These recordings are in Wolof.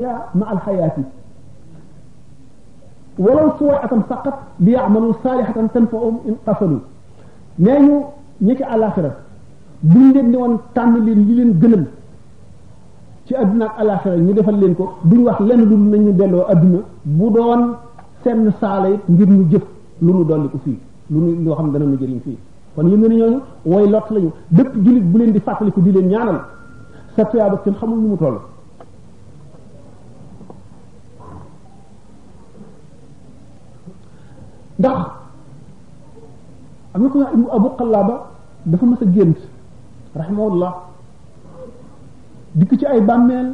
ma alxayaati walaw suwayatan faqat li yamalu saalihatan tanfaum in qafalu nee ñu ñi ci àlaxira buñ leen di woon tànn leen li leen gënal ci àdduna ak àlaxira ñu defal leen ko duñ wax lenn lu nañu delloo àdduna bu doon seen saala it ngir ñu jëf lu nu dolli ko fii lu nu loo xam ne dana nu jëriñ fii kon yëngu ne ñooñu way lott lañu bépp jullit bu leen di fàttaliku di leen ñaanal sa tuyaaba kenn xamul nu mu toll ndax am na ko wax ibnu abu xalaaba dafa mas a gént rahimahullah dikk ci ay bàmmeel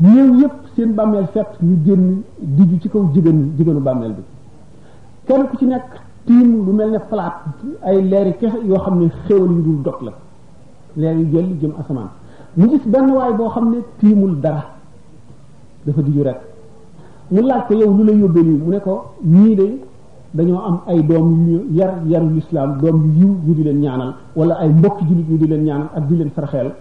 néew yépp seen bàmmeel fett ñu génn diju ci kaw jigéen jigéenu bàmmeel bi kenn ku ci nekk tiim lu mel ne palaat ay leeri kese yoo xam ne xéewal yu dul dog la leer yu jël jëm asamaan mu gis benn waay boo xam ne tiimul dara dafa diju rek mu laaj ko yow lu la yóbbee nii mu ne ko ñii de dañoo am ay doom yu yar yaru lislaam doom yu yiw yu di leen ñaanal wala ay mbokk jullit yu di leen ñaanal ak di leen sarxeel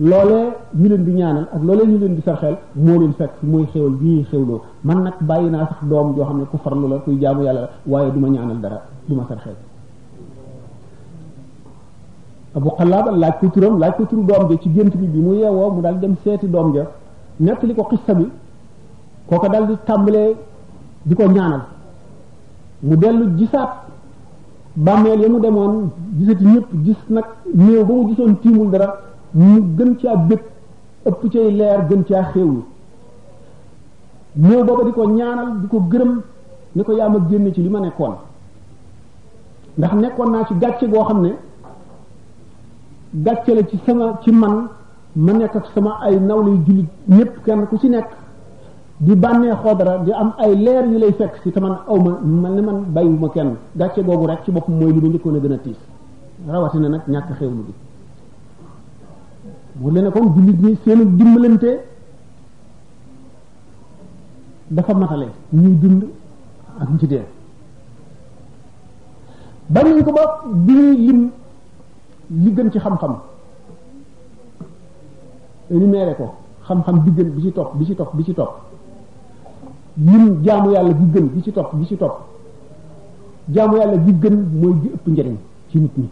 loolee ñu leen di ñaanal ak loolee ñu leen di sarxeel moo leen fekk mooy xewal bi ñuy xewloo man nag bàyyi naa sax doom joo xam ne ku farlu la kuy jaamu yàlla la waaye du ma ñaanal dara du ma sarxeel abu xalaaba laaj ko turam laaj ko turu doom ja ci gént bi bi mu yeewoo mu daal dem seeti doom ja nettali ko xissa bi kooka daal di tàmbalee di ko ñaanal mu dellu gisaat bàmmeel ya mu demoon gisati ñëpp gis nag néew ba mu gisoon tiimul dara mu gën caa bëgg ëpp cay leer gën caa xéewlu néew booba di ko ñaanal di ko gërëm ni ko yaa ma génn ci li ma nekkoon ndax nekkoon naa ci gàcce boo xam ne gàcce la ci sama ci man ma nekk ak sama ay nawle yu jullit ñëpp kenn ku ci nekk di bànnee xoodara di am ay leer yu lay fekk si te man aw ma man ne man bàyyiwuma kenn gàcce googu rek ci boppam mooy li ma njëkkoon a gën a tiis rawatina nag ñàkk xewlu bi mu leen kon jullit ñi seenu dimbalante dafa matale ñuy dund ak ñu ci dee bari nañ ko ba bi ñuy lim li gën ci xam-xam énuméré ko xam-xam bi gën bi ci topp bi ci topp bi ci topp lim jaamu yàlla bi gën bi ci topp bi ci topp jaamu yàlla bi gën mooy ji ëpp njëriñ ci nit ñi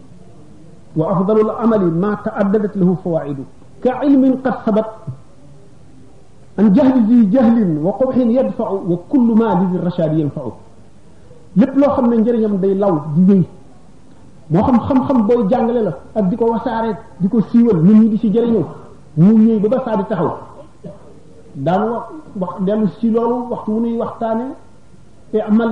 wa afdalul amali ma taaddadat lahu fawaidu ka ilmin qad sabat an jahli di jahlin wa qubhin yadfau wa kullu ma li rachadi yanfau lépp loo xam ne njëriñam day law di wéy moo xam xam-xam booy jàngale la ak di ko wasaare di ko siiwal nit ñi di ci jëriñoo mu ñëw ba ba saa di taxaw daan wax wax dellu ci loolu waxtu wu nuy waxtaane amal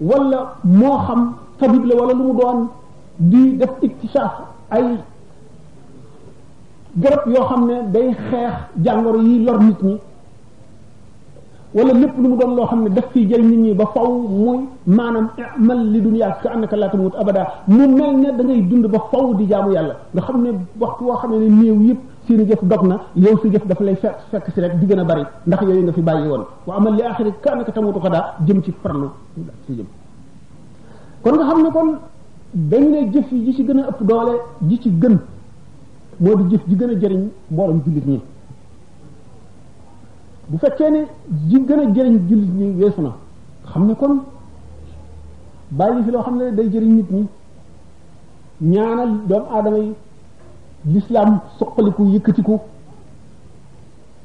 wala moo xam tabib la wala lu mu doon di def iktisaaf ay garab yoo xam ne day xeex jàngoro yi lor nit ñi wala lépp lu mu doon loo xam ne daf fiy jël nit ñi ba faw muy maanaam amal li dunya ka annaka laa tamut abada mu mel ne da ngay dund ba faw di jaamu yàlla nga xam ne waxtu woo xam ne néew yëpp seen jëf dog na yow sa jëf dafa lay fekk fekk si rek di gën a bari ndax yooyu nga fi bàyyi woon wa amal li axiri kaana ka tamutu xadaa jëm ci farlu sa jëm kon nga xam ne kon dañ ne jëf yi ci gën a ëpp doole ji ci gën moo di jëf ji gën a jëriñ mboolem jullit ñi bu fekkee ne ji gën a jëriñ jullit ñi weesu na xam ne kon bàyyi fi loo xam ne day jëriñ nit ñi ñaanal doomu aadama yi lislaam suqaliku yëkkatiku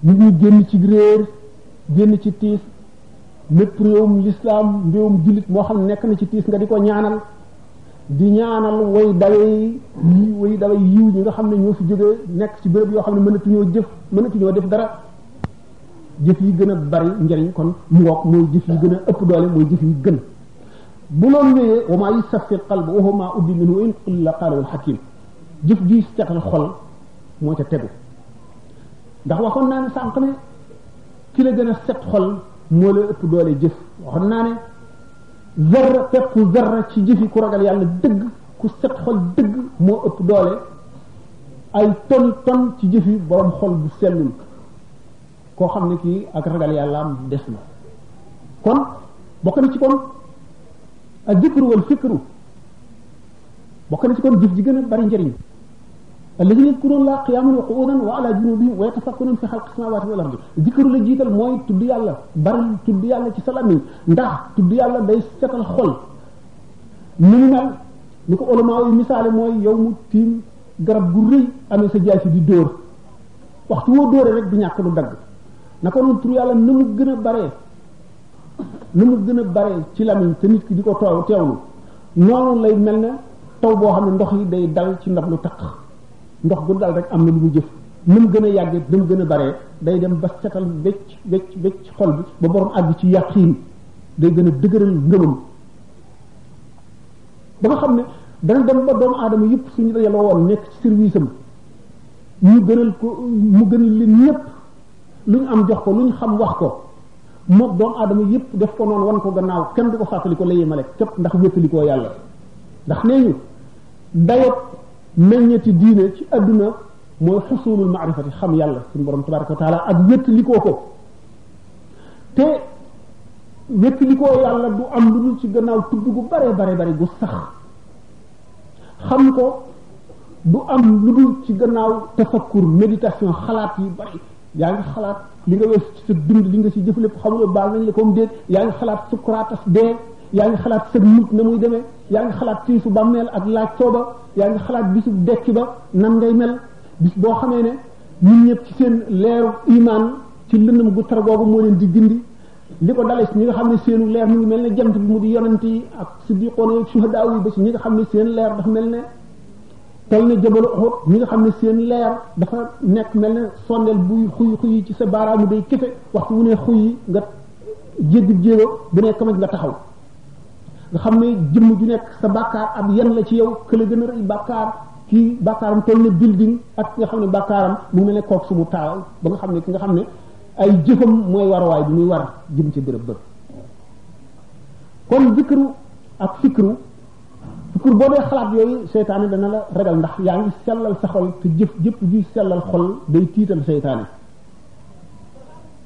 ñu ngi génn ci réer génn ci tiis lépp réewum lislaam réewum jullit moo xam ne nekk na ci tiis nga di ko ñaanal di ñaanal way dawe yi way dawe yiw ñi nga xam ne ñoo fi jógee nekk ci béréb yoo xam ne mënatuñoo jëf mënatuñoo def dara jëf yi gën a bari njariñ kon mu ngoog mooy jëf yi gën a ëpp doole mooy jëf yi gën bu loolu wéyee wa maa yusaffi qalb wa huwa maa uddi minhu in qul la qaalahu al hakim jëf juy setal xol moo ca tegu ndax waxoon naa ne sànq ne ki la gën a set xol moo la ëpp doole jëf waxoon naa ne zarra fekku zarra ci jëfi ku ragal yàlla dëgg ku set xol dëgg moo ëpp doole ay ton ton ci jëfi borom xol bu sellul koo xam ne kii ak ragal yàlla am des na kon bokk na ci kon ak zikru wal fikru bokk na ci kon jëf ji gën a bari njëriñ alladina yadkuruna laa qiyaman wa qu'udan wa ala junubihim wa yatafakkaruna fi xalqi samawati wal ardi dikru la jiital mooy tudd yàlla bari tudd yàlla ci sa làmmiñ ndax tudd yàlla day setal xol ni mu mel ni ko ulama yi misaale mooy yow mu tiim garab gu rëy amee sa jaay si di dóor waxtu woo dóoree rek du ñàkk lu dagg naka noonu tur yàlla na mu gën a baree na mu gën a bare ci lamiñ te nit ki di ko toow teewlu noonu lay mel na taw boo xam ne ndox yi day dal ci ndab lu taq ndox bu dal rek am na lu mu jëf ni mu gën a yàggee ni mu gën a baree day dem ba setal wecc wecc wecc xol bi ba borom àgg ci yàqiin day gën a dëgëral ngëmam ba nga xam ne dana dem ba doomu aadama yëpp suñu dajaloo woon nekk ci service am ñu gënal ko mu gënal leen ñëpp lu ñu am jox ko lu ñu xam wax ko moom doomu aadama yëpp def ko noonu wan ko gannaaw kenn du ko fàttali ko la yemale képp ndax wéttali koo yàlla ndax nee ñu dayot meññeti diine ci adduna mooy xusulul maarifati xam yàlla suñu borom tabaraka wa taala ak wéttali koo ko te wéttali koo yàlla du am lu dul ci gannaaw tudd gu bare bare bare gu sax xam ko du am lu dul ci gannaaw tafakkur méditation xalaat yu bari yaa ngi xalaat li nga wees ci sa dund li nga si jëf lépp xamuloo baal nañ la comme déet yaa ngi xalaat sukraatas dee yaa ngi xalaat sa mut na muy demee yaa ngi xalaat tiisu bàmmeel ak laaj tooba yaa ngi xalaat bisu dekki ba nan ngay mel bis boo xamee ne ñun ñëpp ci seen leeru iman ci lëndëm gu tar googu moo leen di gindi li ko dalee ñi nga xam ne seenu leer mu ngi mel ne jant bi mu di yonent yi ak siddiqoon yi ak suhadaa yi ba ci ñi nga xam ne seen leer dafa mel ne toll na jabalu Uhud ñi nga xam ne seen leer dafa nekk mel ne sondeel buy xuy xuy ci sa baaraamu day kéfe waxtu wu ne xuy nga jéggi jéego bu ne kamaj nga taxaw nga xam ne jëmm ju nekk sa bàkkaar ab yan la ci yow këla gën a rëy bàkkaar kii bàkkaaram toll na building ak ki nga xam ne bàkkaaram mu mel ne kook su mu taaw ba nga xam ne ki nga xam ne ay jëfam mooy waruwaay bi muy war jëm ci bërëb bërëb kon zikru ak fikru pour boo dee xalaat yooyu seytaane dana la ragal ndax yaa ngi sellal sa xol te jëf jëpp ji sellal xol day tiital seytaane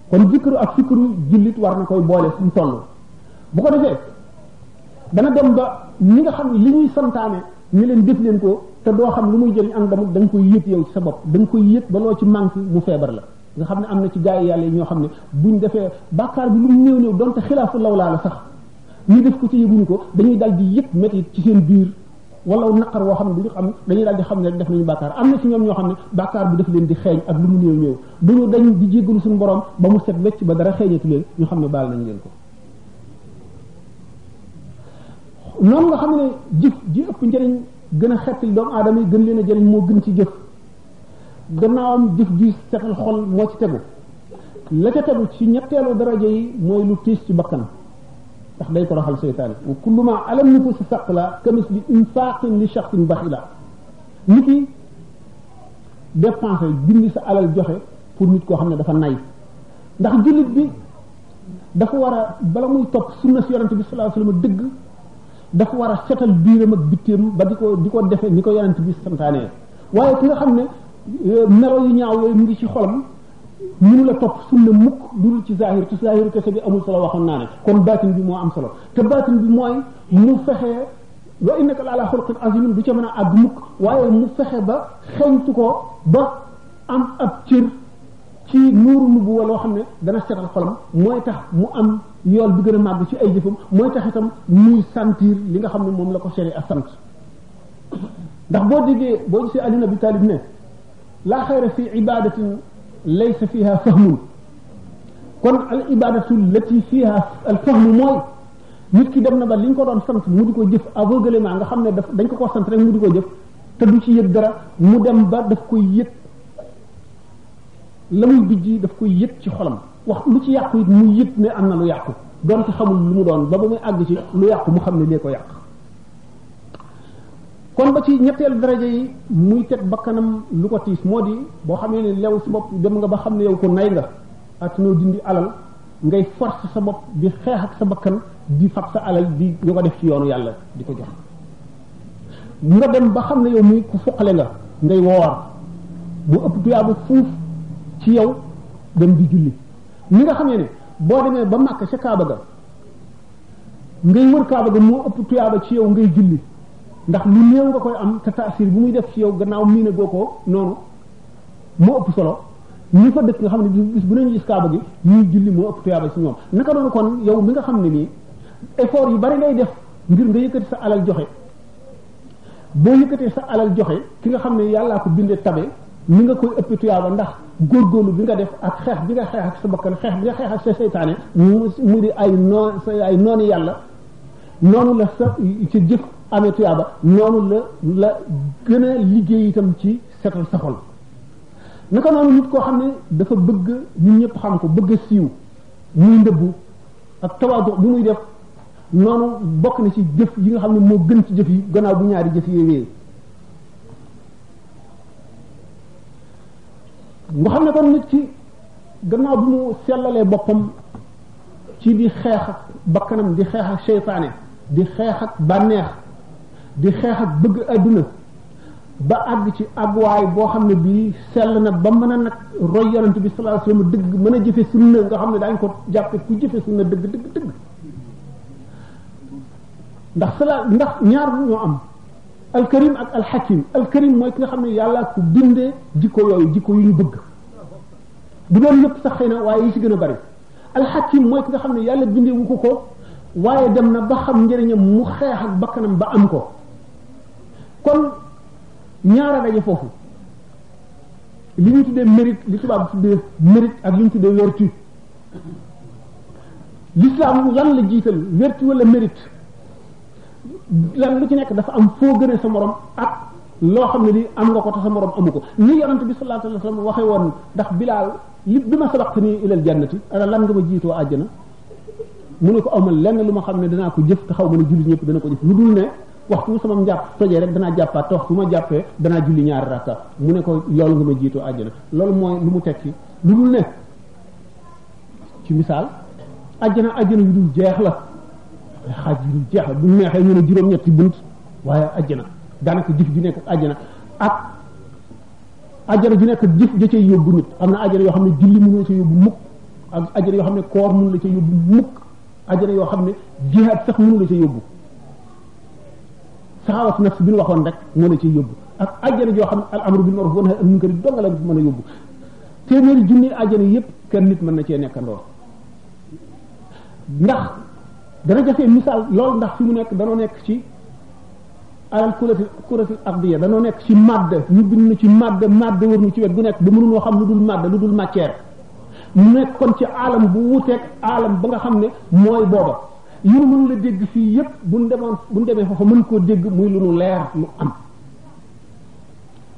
kon zikru ak fikru jullit war na koy boole fu mu toll bu ko defee dana dem ba ñi nga xam ne li ñuy santaane ñu leen def leen ko te doo xam lu muy jëriñ am damut da nga koy yëg yow ci sa bopp da nga koy yëg ba loo ci manqué mu feebar la nga xam ne am na ci gaa yi yàlla yi ñoo xam ne buñ defee bàkkaar bi lu mu néew néew donte xilaafu lawlaa la sax ñu def ko ci yëguñu ko dañuy dal di yëpp métti ci seen biir wala naqar woo xam ne duñu xam dañuy daal di xam ne rek def nañu bàkkaar am na ci ñoom ñoo xam ne bàkkaar bi daf leen di xeeñ ak lu mu néew néew duñu dañ di jéggalu suñu borom ba mu set wecc ba dara xeeñatu leen ñu xam ne baal nañ leen ko noonu nga xam ne jëf ji ëpp njëriñ gën a xettil doomu aadama yi gën leen a jëriñ moo gën ci jëf gannaawam jëf ji setal xol moo ci tegu la ca tegu ci ñetteelu daraja yi mooy lu tiis ci bakkan ndax day toroxal seytaane wa kullu ma alam ni ko si saq la kamis li infaqin li shaxsin baxila nit ki dépensé dindi sa alal joxe pour nit koo xam ne dafa nay ndax jullit bi dafa war a bala muy topp sunna si yonente bi sallallahu alayhi wasallam dëgg dafa war a setal biiram ak bitteem ba di ko di ko defee ni ko yonente bi santaane waaye ki nga xam ne melo yu ñaaw yooyu mu ngi ci xolam mënu la topp sunna mukk dul ci zahir ci zahiru kese bi amul solo waxoon naa ne kon baatin bi moo am solo te baatin bi mooy mu fexee wa innaka la ala xulqin azimin du ca mën a àgg mukk waaye mu fexe ba xeñtu ko ba am ab cër ci nuuru nubu wa loo xam ne dana setal xolam mooy tax mu am yool bi gën a màgg ci ay jëfam mooy tax itam muy sentir li nga xam ne moom la ko sere a sant ndax boo déggee boo gisee Ali ibn Abi Talib ne laa xayra fi ibadatin laysa fiha fahmun kon al ibadatu lati fiha al fahmu mooy nit ki dem na ba li ñu ko doon sant mu di ko jëf aveuglément nga xam ne daf dañ ko ko sant rek mu di ko jëf te du ci yëg dara mu dem ba daf koy yëg la muy bijji daf koy yëg ci xolam wax lu ci yàqu it mu yëg ne am na lu yàqu doon ci xamul lu mu doon ba ba muy àgg ci lu yàqu mu xam ne lee ko yàq kon ba ci ñetteelu daraja yi muy teg bakkanam lu ko tiis moo di boo xamee ne lew sa bopp dem nga ba xam ne yow ko nay nga ak noo dindi alal ngay force sa bopp di xeex ak sa bakkan di fab sa alal di ñu ko def ci yoonu yàlla di ko jox nga dem ba xam ne yow muy ku foqale nga ngay woor bu ëpp tuyaaba fuuf ci yow dem di julli ni nga xamee ne boo demee ba màkk ca kaaba ga ngay wër kaaba ga moo ëpp tuyaaba ci yow ngay julli ndax lu néew nga koy am te taasir bu muy def ci yow gannaaw miine goo ko noonu moo ëpp solo ñi fa dëkk nga xam ne bis bu nañu gis kaaba gi ñuy julli moo ëpp tuyaaba ci ñoom naka doon kon yow mi nga xam ne nii effort yu bari ngay def ngir nga yëkkati sa alal joxe boo yëkkatee sa alal joxe ki nga xam ne yàllaa ko bindee tabe ni nga koy ëpp tuyaaba ndax góorgóorlu bi nga def ak xeex bi nga xeex ak sa bakkan xeex bi nga xeex ak sa seytaane mu mu di ay noon ay nooni yàlla noonu la sa ci jëf amee tuyaaba noonu la la gën a liggéey itam ci setal sa xol naka noonu nit koo xam ne dafa bëgg ñun ñëpp xam ko bëgg a siiw muy ndëbbu ak tawaadu bu muy def noonu bokk na ci jëf yi nga xam ne moo gën ci jëf yi gannaaw bu ñaari jëf yi wéyee nga xam ne kon nit ki gannaaw bu mu sellalee boppam ci di xeex ak bakkanam di xeex ak seytaane di xeex ak bànneex di xeex ak bëgg àdduna ba àgg ci àgguwaay boo xam ne bii sell na ba mën a nag roy yonent bi sallallahu alayhi wasallam dëgg mën a jëfe sunna nga xam ne daañ ko jàppe ku jëfe sunna dëgg dëgg dëgg ndax sala ndax ñaar ñoo am alkarim ak alxakim alkarim mooy ki nga xam ne yàlla ku bindee jikko yooyu jikko yu ñu bëgg du doon yëpp sax xëy na waaye yi ci gën a bari alxakim mooy ki nga xam ne yàlla bindee wu ko ko waaye dem na ba xam njëriñam mu xeex ak bakkanam ba am ko kon ñaara daje foofu li ñu tuddee mérite li tubaab tuddee mérite ak li ñu tuddee vertu l'islam lan la jiital vertu wala mérite lan lu ci nekk dafa am foo gënee sa morom ak loo xam ne lii am nga ko te sa morom amu ko ni yonent bi sallallahu alayhi wa sallam waxe woon ndax bilaal li bi ma sabaqte nii ilal jannati ana lan nga ma jiitoo àjjana mu ne ko aw ma lenn lu ma xam ne danaa ko jëf te xaw ma ne julli ñëpp dana ko jëf lu dul ne waxtu bu sama njàpp tojee rek danaa jàppaat te waxtu bu ma jàppee danaa julli ñaari rakka mu ne ko loolu nga ma jiitoo àjjana loolu mooy lu mu tekki lu dul ne ci misaal àjjana àjjana yu dul jeex la ay xaaj yu dul jeex la bu neexee ñu ne juróom-ñetti bunt waaye àjjana daanaka jëf ju nekk àjjana ak ajara ju nekk jëf ja cay yóbbu nit am na ajara yoo xam ne julli mënu la ca yóbbu mukk ak ajara yoo xam ne koor mënu la ca yóbbu mukk ajara yoo xam ne jihaad sax mënu la ca yóbbu saxaawat nafs bi ñu waxoon rek moo la ca yóbbu ak ajara joo xam ne al amru bil ma'ruf wa nahyi anil munkar dong la mën a yóbbu téeméeri junni ajara yépp kenn nit mën na cee nekkandoo ndax dana jafee misaal loolu ndax fi mu nekk danoo nekk ci alal kurati kurati ardiya danoo nekk ci màdd ñu bind nu ci màdd màdd wër nu ci wet bu nekk ba mënunoo xam lu dul màdd lu dul matière mu nekk kon ci alam bu wuteeg alam ba nga xam ne mooy booba yi nu mën la dégg fii yépp bu nu demoon bu nu demee foofa mën koo dégg muy lu nu leer lu am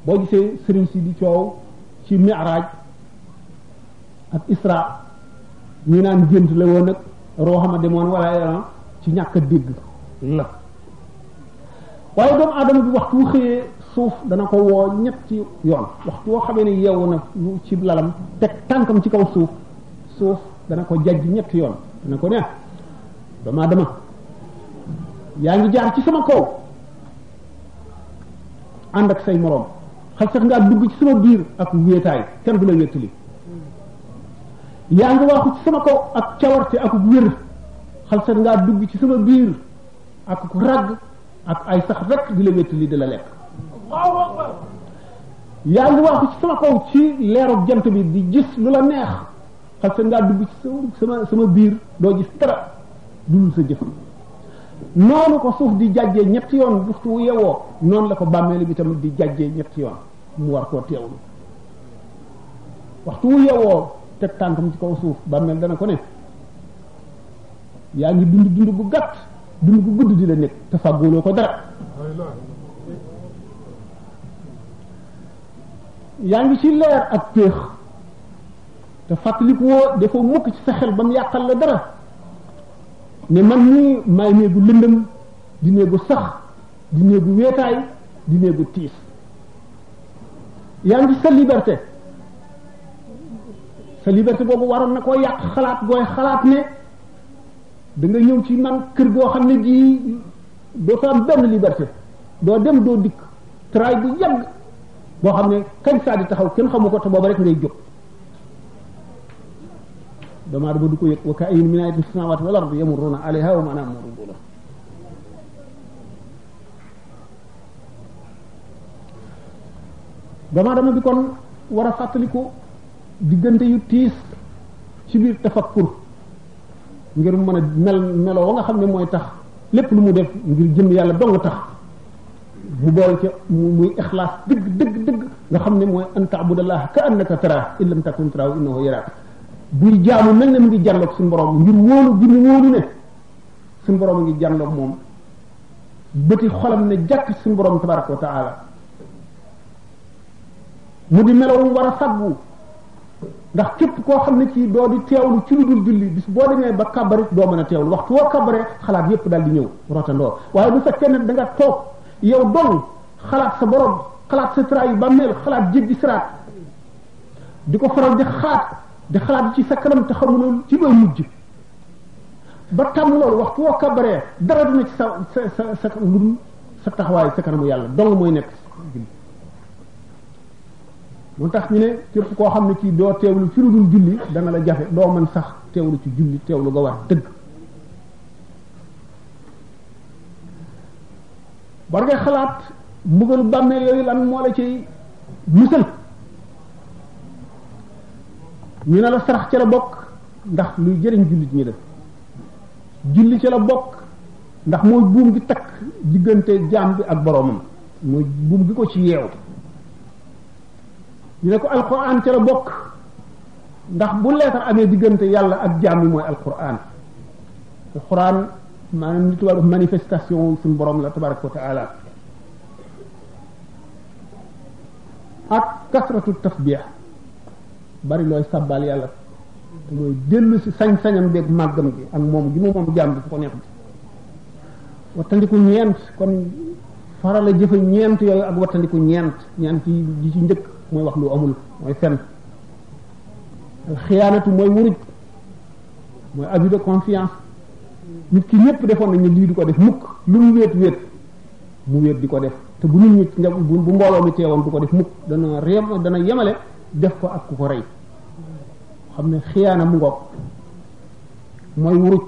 boo gisee sëriñ si di coow ci miraaj ak isra ñu naan gént la woon nag rooxama demoon wala ci ñàkk a dégg la waaye doomu aadama bi waxtu wu xëyee suuf dana ko woo ñetti yoon waxtu woo xamee ne yeewu na lu ci lalam teg tànkam ci kaw suuf suuf dana ko jajj ñetti yoon dana ko ne doomu aadama yaa ngi jaar ci sama kaw ànd ak say moroom xal sax ngaa dugg ci sama biir ak wéetaay kenn du la wéttali yaa ngi waaxu ci sama kaw ak cawarte ak wér xal sax ngaa dugg ci sama biir ak ku ràgg ak ay sax rek di la wétt li di la lekk yaa ngi wax ci sama kaw ci leeru jant bi di gis lu la neex xal sa ngaa dugg ci sama sama biir doo gis dara dul sa jëfam noonu ko suuf di jàjjee ñetti yoon waxtu wu yewoo noonu la ko bàmmeelu bi tamit di jàjjee ñetti yoon mu war koo teewlu waxtu wu yewoo teg tànkam ci kaw suuf bàmmeel dana ko ne yaa ngi dund dund bu gàtt dund bu gudd di la nekk te fàggooloo ko dara yaa ngi ci leer ak péex te fàttaliku woo dafa mukk ci sa xel ba mu yàqal la dara ne man nii maay néegu lëndëm di néegu sax di néegu weetaay di néegu tiis yaa ngi sa liberté sa liberté boobu waroon na koo yàq xalaat gooy xalaat ne da nga ñëw ci man kër goo xam ne gii doo fa am benn liberté doo dem doo dikk tray bu yàgg boo xam ne kañ saa di taxaw kenn xamu ko te booba rek ngay jóg doomu aadama du ko yëg wa ka'ayyin min ayatin fi samawati wal ardi yamurruna alayha wa ma na'lamu doomu aadama bi kon war a fàttaliku diggante yu tiis ci biir tafakkur ngir mën a mel meloo wa nga xam ne mooy tax lépp lu mu def ngir jëm yàlla dong tax mu boole ca muy ixlaas dëgg dëgg dëgg nga xam ne mooy an taabudallaha ka annaka taraah in lam takun taraahu innahu yaraak buy jaamu mel ne mu ngi jàlloog suñu borom ngir wóolu bi mu wóolu ne suñu borom a ngi jàlloog moom bëti xolam ne jàkk suñu borom tabaraka wa taala mu di melaw war a faggu ndax képp koo xam ne ci doo di teewlu ci lu dul julli bis boo demee ba kabarit doo mën a teewlu waxtu woo kabare xalaat yépp daal di ñëw rotandoo waaye bu fekkee ne da nga toog yow dong xalaat sa borom xalaat sa tra yu bàmmeel xalaat jéggi siraat di ko faral di xalaat di xalaat ci sa kanam te xamuloo ci loo mujj ba tàmm loolu waxtu woo kabaree dara dina ci sa sa sa sa lu dul sa taxawaay sa kanamu yàlla dong mooy nekk moo tax ñu ne képp koo xam ne kii doo teewlu ci lu dul julli dana la jafe doo mën sax teewlu ci julli teewlu nga war dëgg war ngay xalaat mbugalu bàmmeel yooyu lan moo la ciy musal ñu ne la sarax ca la bokk ndax luy jëriñ jullit ñi la julli ci la bokk ndax mooy buum gi takk diggante jaam bi ak boroomam mooy buum gi ko ci yeew ñu ne ko alquran ci la bokk ndax bu leetar amee diggante yàlla ak jaam bi mooy alquran alquran maanaam li tubaab manifestation suñu borom la tabaraka wa taala ak kasratu tasbih bari looy sabbal yàlla te mooy dellu si sañ-sañam beeg màggam bi ak moom gi mu moom jaam bi fu ko neex bi wattandiku ñeent kon farala jëfe ñeent yooyu ak wattandiku ñeent ñeent yi ji ci njëkk mooy wax lu amul mooy fen xiyaanatu mooy wuruj mooy abus de confiance nit ki ñëpp defoon nañu lii du ko def mukk lu mu wéet wéet mu wéet di ko def te bu nit ñi bu mbooloo mi teewoon du ko def mukk dana réem dana yemale def ko ak ku ko rey xam ne xiyaana mu ngoog mooy wuruj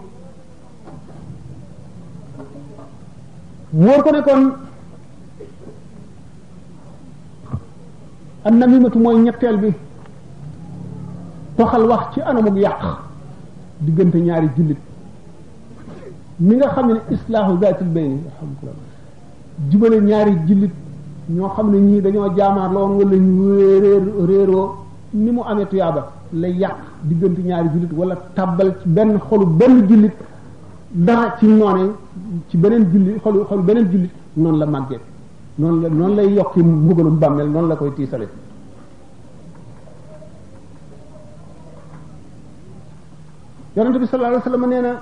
wóor ko ne kon an namimatu mooy ñetteel bi toxal wax ci anamug yàq diggante ñaari jullit mi nga xam ne islaahu zaatil bayni alhamdulilah jubale ñaari jullit ñoo xam ne ñii dañoo jaamaar la woon wala ñu réer réeroo ni mu amee tuyaaba la yàq diggante ñaari jullit wala tàbbal ci benn xolu benn jullit dara ci noone ci beneen jullit xolu xolu beneen jullit noonu la màggee noonu la noonu lay yokki mbugalum bàmmeel noonu la koy tiisale yonente bi sallallahu alayhi wa sallam nee na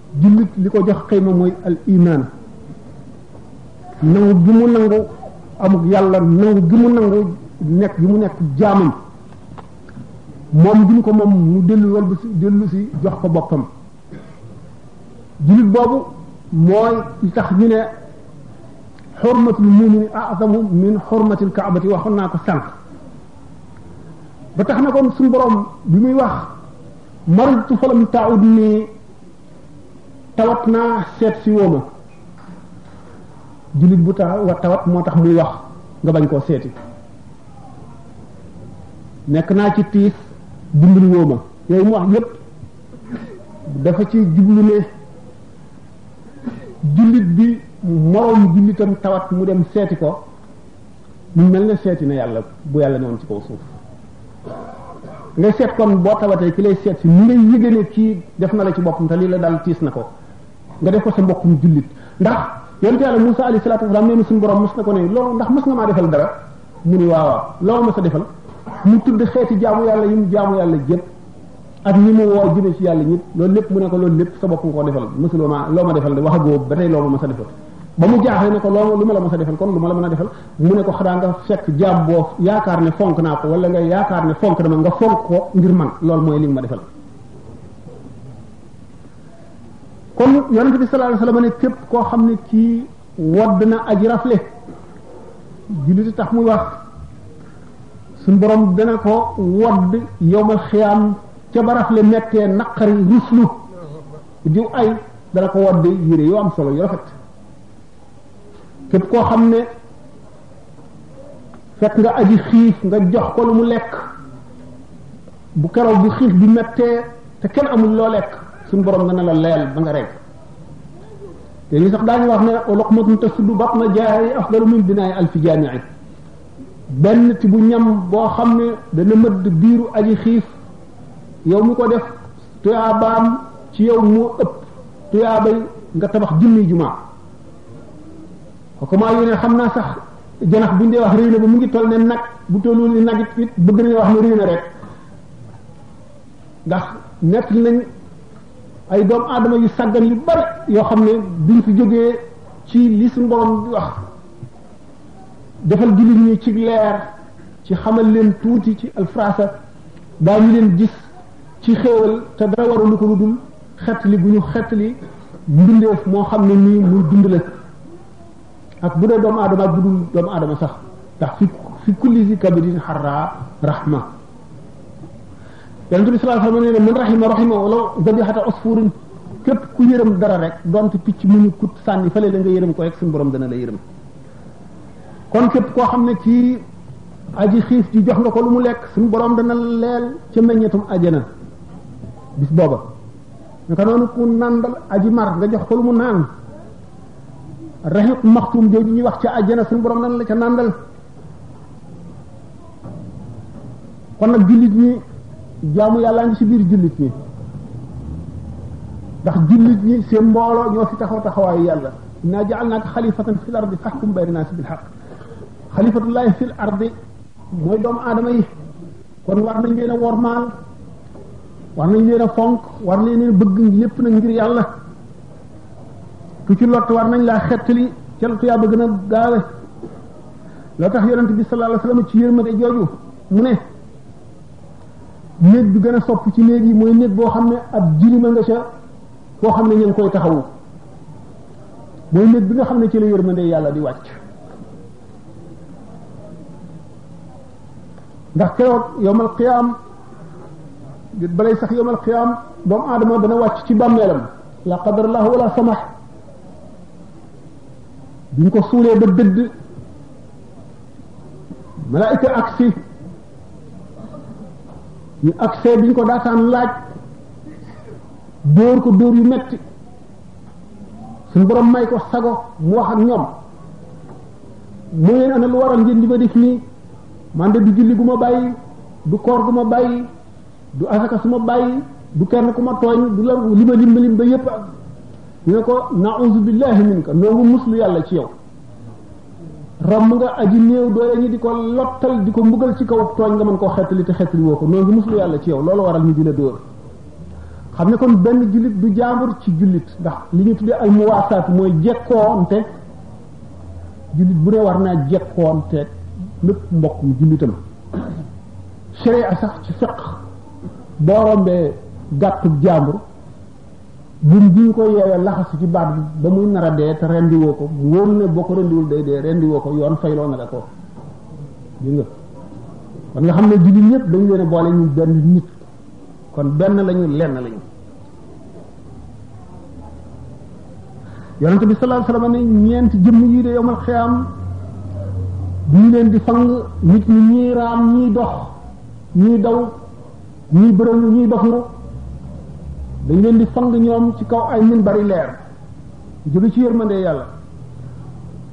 jullit li ko jox xayma mooy al iman nangu gi mu nangu amuk yàlla nangu gi mu nangu nekk gi mu nekk jaamam moom gi mu ko moom mu dellu wal si dellu si jox ko boppam jullit boobu mooy li tax ñu ne xormatul mumini azamu min xormatil kaabati waxoon naa ko sànq ba tax na kon suñu borom bi muy wax maratu falam taud nii tawat naa seet si woo ma jullit bu taxaw wa tawat moo tax muy wax nga bañ koo seeti nekk naa ci tiis dimbali woo ma yooyu mu wax yépp dafa ci jublu ne jullit bi moroom jullitam tawat mu dem seeti ko mu mel ne seeti na yàlla bu yàlla newoon ci kaw suuf nga seet kon boo tawatee ki lay seet si ni ngay yëge ne kii def na la ci boppam te lii la daal tiis na ko nga def ko sa mbokkum jullit ndax yonte yàlla Musa alayhi salaatu wasalaam nee na suñu borom mos na ko ne loolu ndax mos nga maa defal dara mu ni waaw waaw loolu mos a defal mu tudd xeeti jaamu yàlla yi mu jaamu yàlla jëpp ak ñi mu woo jëme ci yàlla ñëpp loolu lépp mu ne ko loolu lépp sa bopp nga ko defal mosuloo ma loo ma defal de waxagoo ba tey loo ma mos a defal ba mu jaaxle ne ko loo lu ma la mën a defal kon lu ma la mën a defal mu ne ko xanaa nga fekk jaam boo yaakaar ne fonk naa ko wala nga yaakaar ne fonk dama nga fonk ko ngir man loolu mooy li nga ma defal kon yonente bi sallallahu alayhi wasallam ne képp koo xam ne kii wodd na aji rafle jullit tax muy wax suñ borom dana ko wodd yowmal xiyaam ca ba rafle mettee naqari ruslu ku diw ay dana ko wadde yére yoo am solo yu rafet képp koo xam ne fekk nga aji xiif nga jox ko lu mu lekk bu keroog bu xiif bi mettee te kenn amul loo lekk suñu borom dana la leel ba nga rek te ñu sax daañu wax ne luqmatun tasuddu batna jaari afdalu min binaay alfi jaami'i benn ti bu ñam boo xam ne dana mëdd biiru aji xiif yow mi ko def tuyaabaam ci yow moo ëpp tuyaabay nga tabax junni jumaa kookumaa yu ne xam naa sax janax bi ñu dee wax réy na ba mu ngi toll ne nag bu tollul ni nag it bëgg nañu wax ne réy na rek ndax nekk nañ ay doomu aadama yu sàggan yu bari yoo xam ne duñ fi jógee ci li suñu borom di wax defal jullit ñi ci leer ci xamal leen tuuti ci alfrasa daañu leen gis ci xéewal te dara waralu ko lu dul xettali bu ñu xettali mbindeef moo xam ne nii muy dund la ak bu dee doomu aadama ak bu dul doomu aadama sax ndax fi fi kulli si kabidin xarraa rahma yonent bi sallallahu alayhi wasallam nee na man rahima rahima wala zabihata usfurin képp ku yërëm dara rek donte picc mu ñu kut sànni fële la nga yërëm ko rek suñu borom dana la yërëm kon képp koo xam ne ci aji xiif ji jox nga ko lu mu lekk suñu borom dana leel ca meññetum ajana bis booba naka noonu ku nandal aji mar nga jox ko lu mu naan raxiq maxtuum jooju ñuy wax ca ajana suñu borom dana la ca nandal kon nag jullit ñi jaamu yàllaa ngi ci biir jullit ñi ndax jullit ñi seen mbooloo ñoo fi taxaw taxawaayu yàlla inna ja'alnaaka xalifatan fil ardi fahkum bayna naasi bil haqq xalifatullahi fil ardi mooy doomu aadama yi kon war nañ leen a wormaal war nañ leen a fonk war nañ leen a bëgg lépp na ngir yàlla ku ci lott war nañ laa xettali ca lott yaa bëgg na gaawe loo tax yonent bi sallallahu alayhi wasallam ci yërmande jooju mu ne néeg bi gën a sopp ci néeg yi mooy néeg boo xam ne ab jirima nga ca foo xam ne ñu ngi koy taxawu mooy néeg bi nga xam ne ci la yërmande yàlla di wàcc ndax keroog yowmal qiyaam balay sax yowmal qiyaam doomu aadama dana wàcc ci bàmmeelam la qadarallahu wala samax biñ ko suulee ba dëdd malaayika agsi ñu agsee biñ ko daataan laaj dóor ko dóor yu metti suñu borom may ko sago mu wax ak ñoom mu leen ana lu waral ngeen di ma def nii man de du julli gu ma bàyyi du koor gu ma bàyyi du asaka su ma bàyyi du kenn ku ma tooñ du la li ma lim lim ba yépp ñu ne ko nauzu billahi minka noo ngi muslu yàlla ci yow romb nga aji néew doole ñi di ko lottal di ko mbugal ci kaw tooñ nga mën koo xettali te xettali woo ko noo ngi muslu yàlla ci yow loolu waral ñu di la dóor xam ne kon benn jullit du jaambur ci jullit ndax li ñu tuddee al muwaasaat mooy jekkoonte jullit bu ne war naa jekkoonte lépp mbokkum jullitam sharia sax ci fiq boo rombee gàttu jàmbur buñ buñ ko yeewee laxasu ci baat bi ba muy nar a dee te rendi woo ko mu wóor ne boo ko rendiwul day dee rendi woo ko yoon fayloo na la ko dégg nga kon nga xam ne jullit ñëpp dañ leen a boole ñu benn nit kon benn lañu lenn lañu yonente bi sallallahu alayhi wasallam ne ñeenti jëmm yii de yowmal xiyaam bu ñu leen di fang nit ñi ñii raam ñii dox ñii daw ñii bërëmu ñii doxngu dañ leen di fang ñoom ci kaw ay min bari leer jóge ci yërmande yàlla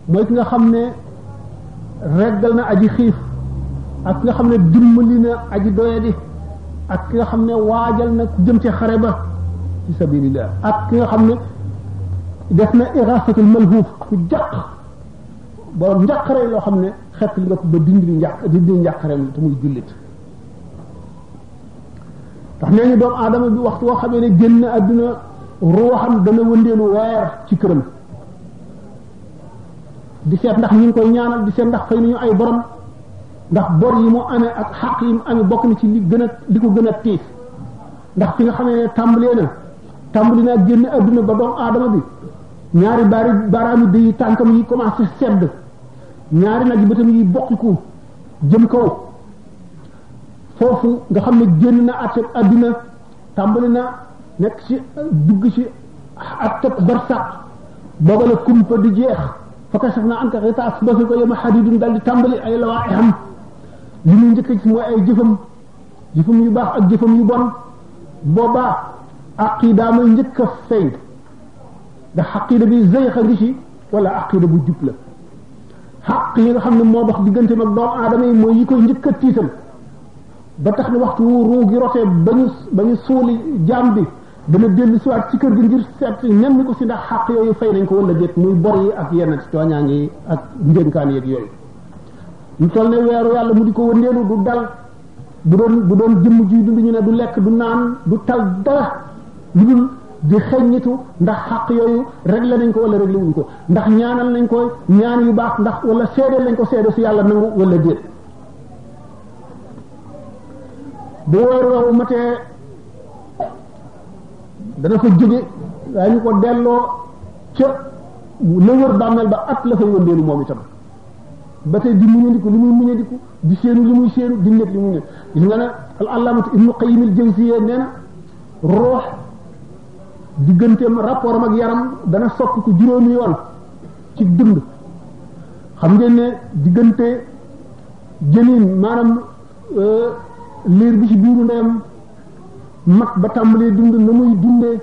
mooy ki nga xam ne reggal na aji xiif ak ki nga xam ne dimbali na aji doyadi ak ki nga xam ne waajal na ku jëm ci xare ba ci sabilillah ak ki nga xam ne def na irasatul malhuuf ku jàq borom njàqare loo xam ne xet li nga ko ba dindi njàq dindi njàqareem te muy jullit ndax nee ñu doomu aadama bi waxtu woo xamee ne génn àdduna ruuxam dana wëndeelu weer ci këram di seet ndax ñu ngi koy ñaanal di seet ndax fay nañu ay borom ndax bor yi mu amee ak xaq yi mu amee bokk na ci li gën a li ko gën a tiis ndax fi nga xamee ne tàmbalee na tàmbali naa génn adduna ba doomu aadama bi ñaari baari baaraami dëyi tànkam yi commencé sedd ñaari nag yi bëtam yi bokkiku jëm kaw foofu nga xam ne génn na àtte addina tàmbali na nekk ci dugg ci àtte barsaq booba la kumpa di jeex fa kasaf naa anka xitaas ba fi ko yema xadidun daal di tàmbali ay lawaa i xam li muy njëkk ci mooy ay jëfam jëfam yu baax ak jëfam yu bon boobaa aqida may njëkk a feeñ ndax aqida bi zayxa ngi ci wala aqida bu jub la xaq yi nga xam ne moo dox diggante mag doomu aadama yi mooy yi koy njëkk a tiital ba tax na waxtu wu ruu gi rotee ba ñu ba ñu suuli jaam bi dana dellu siwaat ci kër gi ngir seet ñenn ko si ndax xaq yooyu fay nañ ko wala déet muy bor yi ak yenn ci tooñaa ngi ak njënkaan yeeg yooyu ñu toll ne weeru yàlla mu di ko wëndeelu du dal bu doon bu doon jëmm ji dund ñu ne du lekk du naan du tal dara lu dul di xeññitu ndax xaq yooyu réglé nañ ko wala réglé wuñ ko ndax ñaanal nañ ko ñaan yu baax ndax wala seedeel nañ ko seede su yàlla nangu wala déet bu weer woowu matee dana fa jóge daañu ko delloo ca la wër bàmmeel ba at la fa wëndeelu moom itam ba tey di muñandiku li muy muñandiku di séenu li muy séenu di nekk li muy nekk gis nga ne al allamatu ibnu qayyim al jawziyya nee na roox digganteem rapport am ak yaram dana soppi ko juróomi yoon ci dund xam ngeen ne diggante jëniin maanaam liir bi ci biiru ndeyam mag ba tàmbalee dund na muy dundee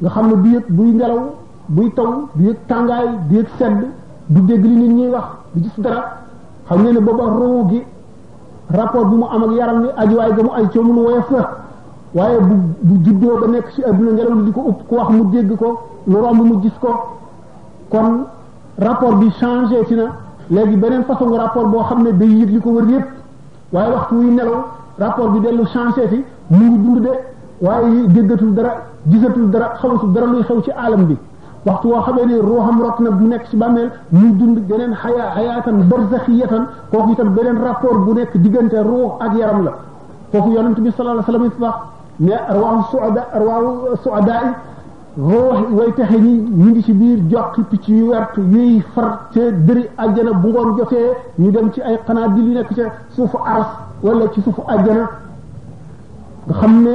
nga xam ne du yëg buy nelaw buy taw du yëg tàngaay du yëg sedd du dégg li nit ñuy wax du gis dara xam ngeen ne booba ruu gi rapport bu mu am ak yaram ni ajuwaay ga mu ay coow lu woyof la waaye bu bu juddoo ba nekk ci adduna ngelaw li di ko upp ku wax mu dégg ko lu romb mu gis ko kon rapport bi changé ci na léegi beneen façon rapport boo xam ne day yëg li ko wër yëpp waaye waxtu wuy nelaw rapport bi dellu changé fi mu ngi dund de waaye déggatul dara gisatul dara xamatul dara luy xew ci alam bi waxtu woo xamee ne ruuxam rot na bu nekk ci bàmmeel muy dund beneen xayaa xayaatan barzaxiyatan kooku itam beneen rapport bu nekk diggante ruux ak yaram la kooku yonent bi sallallahu alayhi wa sallam wax ne arwaahu suada arwaahu suada yi roox way taxe ñi ñu ngi ci biir joqi picc yu wert yuy far ca dëri àjjana bu ngoon jotee ñu dem ci ay xanaa di li nekk ca suufu aras wala ci suufu àjjana nga xam ne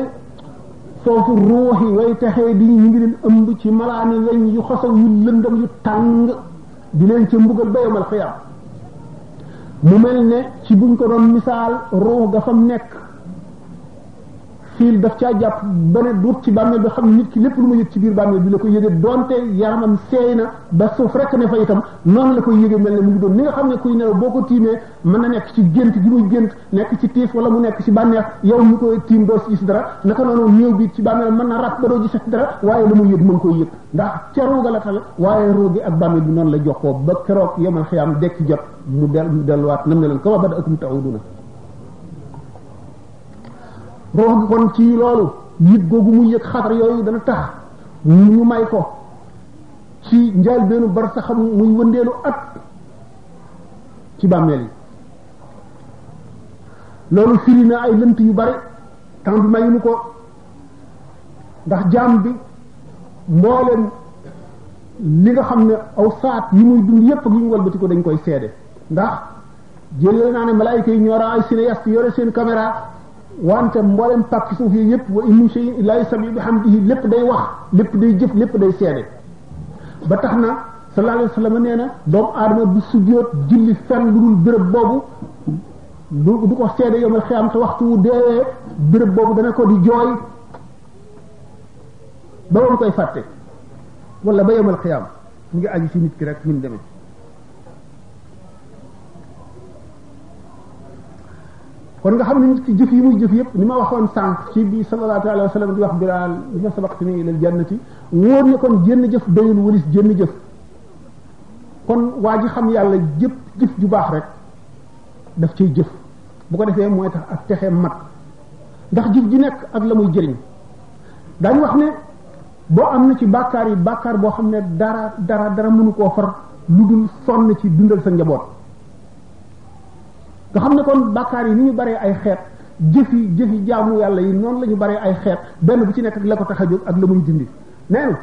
foofu ruuxi way taxe di ñu ngi leen ëmb ci malaani weñ yu xosaw yu lëndam yu tàng di leen ca mbugal ba yomal xiyaam mu mel ne ci buñ ko doon misaal ruux ga fa nekk fiil daf caa jàpp ba ne duut ci bàmmeel bi xam ne nit ki lépp lu ma yëg ci biir bàmmeel bi la ko yëge donte yaramam seey na ba suuf rek ne fa itam noonu la koy yëge mel ne mu ngi doon ni nga xam ne kuy nelaw boo ko tiimee mën na nekk ci gént gi muy gént nekk ci tiis wala mu nekk ci bànneex yow mu koy tiim doo si gis dara naka noonu néew bi ci bàmmeel mën na rat ba doo gisati dara waaye la muy yëg mën koy yëg ndax ca ruuga la tal waaye ruugi ak bàmmeel bi noonu la jokkoo ba keroog yomal xiyaam dekk jot mu del mu delluwaat nam ne leen kama bada akum tauduna roox gi kon ci loolu yëg googu muy yëg xatar yooyu dana tax ñu may ko ci njaal beenu bar sa xam muy wëndeelu at ci bàmmeel yi loolu firi na ay lënt yu bari temps bi mayuñu ko ndax jaam bi mbooleem li nga xam ne aw saat yi muy dund yépp ak yi ñu walbati ko dañ koy seede ndax jëlee naa ne malaayika yi ñoo ay cinéaste yore seen caméra wante mboolem pàkki suuf yi yëpp wa in min shay'in illaa yusabbihu bihamdihi lépp day wax lépp day jëf lépp day seede ba tax na sallallahu alayhi wa sallam nee na doomu aadama bu sujjóot julli fenn lu dul béréb boobu du du ko seede yomal xiyaam te waxtu wu deewee béréb boobu dana ko di jooy ba woon koy fàtte wala ba yomal xiyaam mu ngi aju ci nit ki rek ni mu demee kon nga xam ne nit ki jëf yi muy jëf yëpp ni ma waxoon sànq ci bi sallallahu alayhi wa sallam di wax bilaal li nga sabaqtani ilal jannati wóor na kon jënn jëf doyul walis jënn jëf kon waa ji xam yàlla jëf jëf ju baax rek daf cay jëf bu ko defee mooy tax ak texee mat ndax jëf ji nekk ak la muy jëriñ daañu wax ne boo am na ci bàkkaar yi bàkkaar boo xam ne dara dara dara mënu koo far lu dul sonn ci dundal sa njaboot nga xam ne kon bàkkaar yi ni ñu baree ay xeet jëfi jëfi jaamu yàlla yi noonu la ñu baree ay xeet benn bu ci nekk ak la ko tax a jóg ak la muy dindi nee na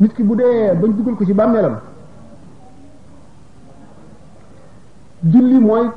nit ki bu dee bañ dugal ko ci bàmmeelam julli mooy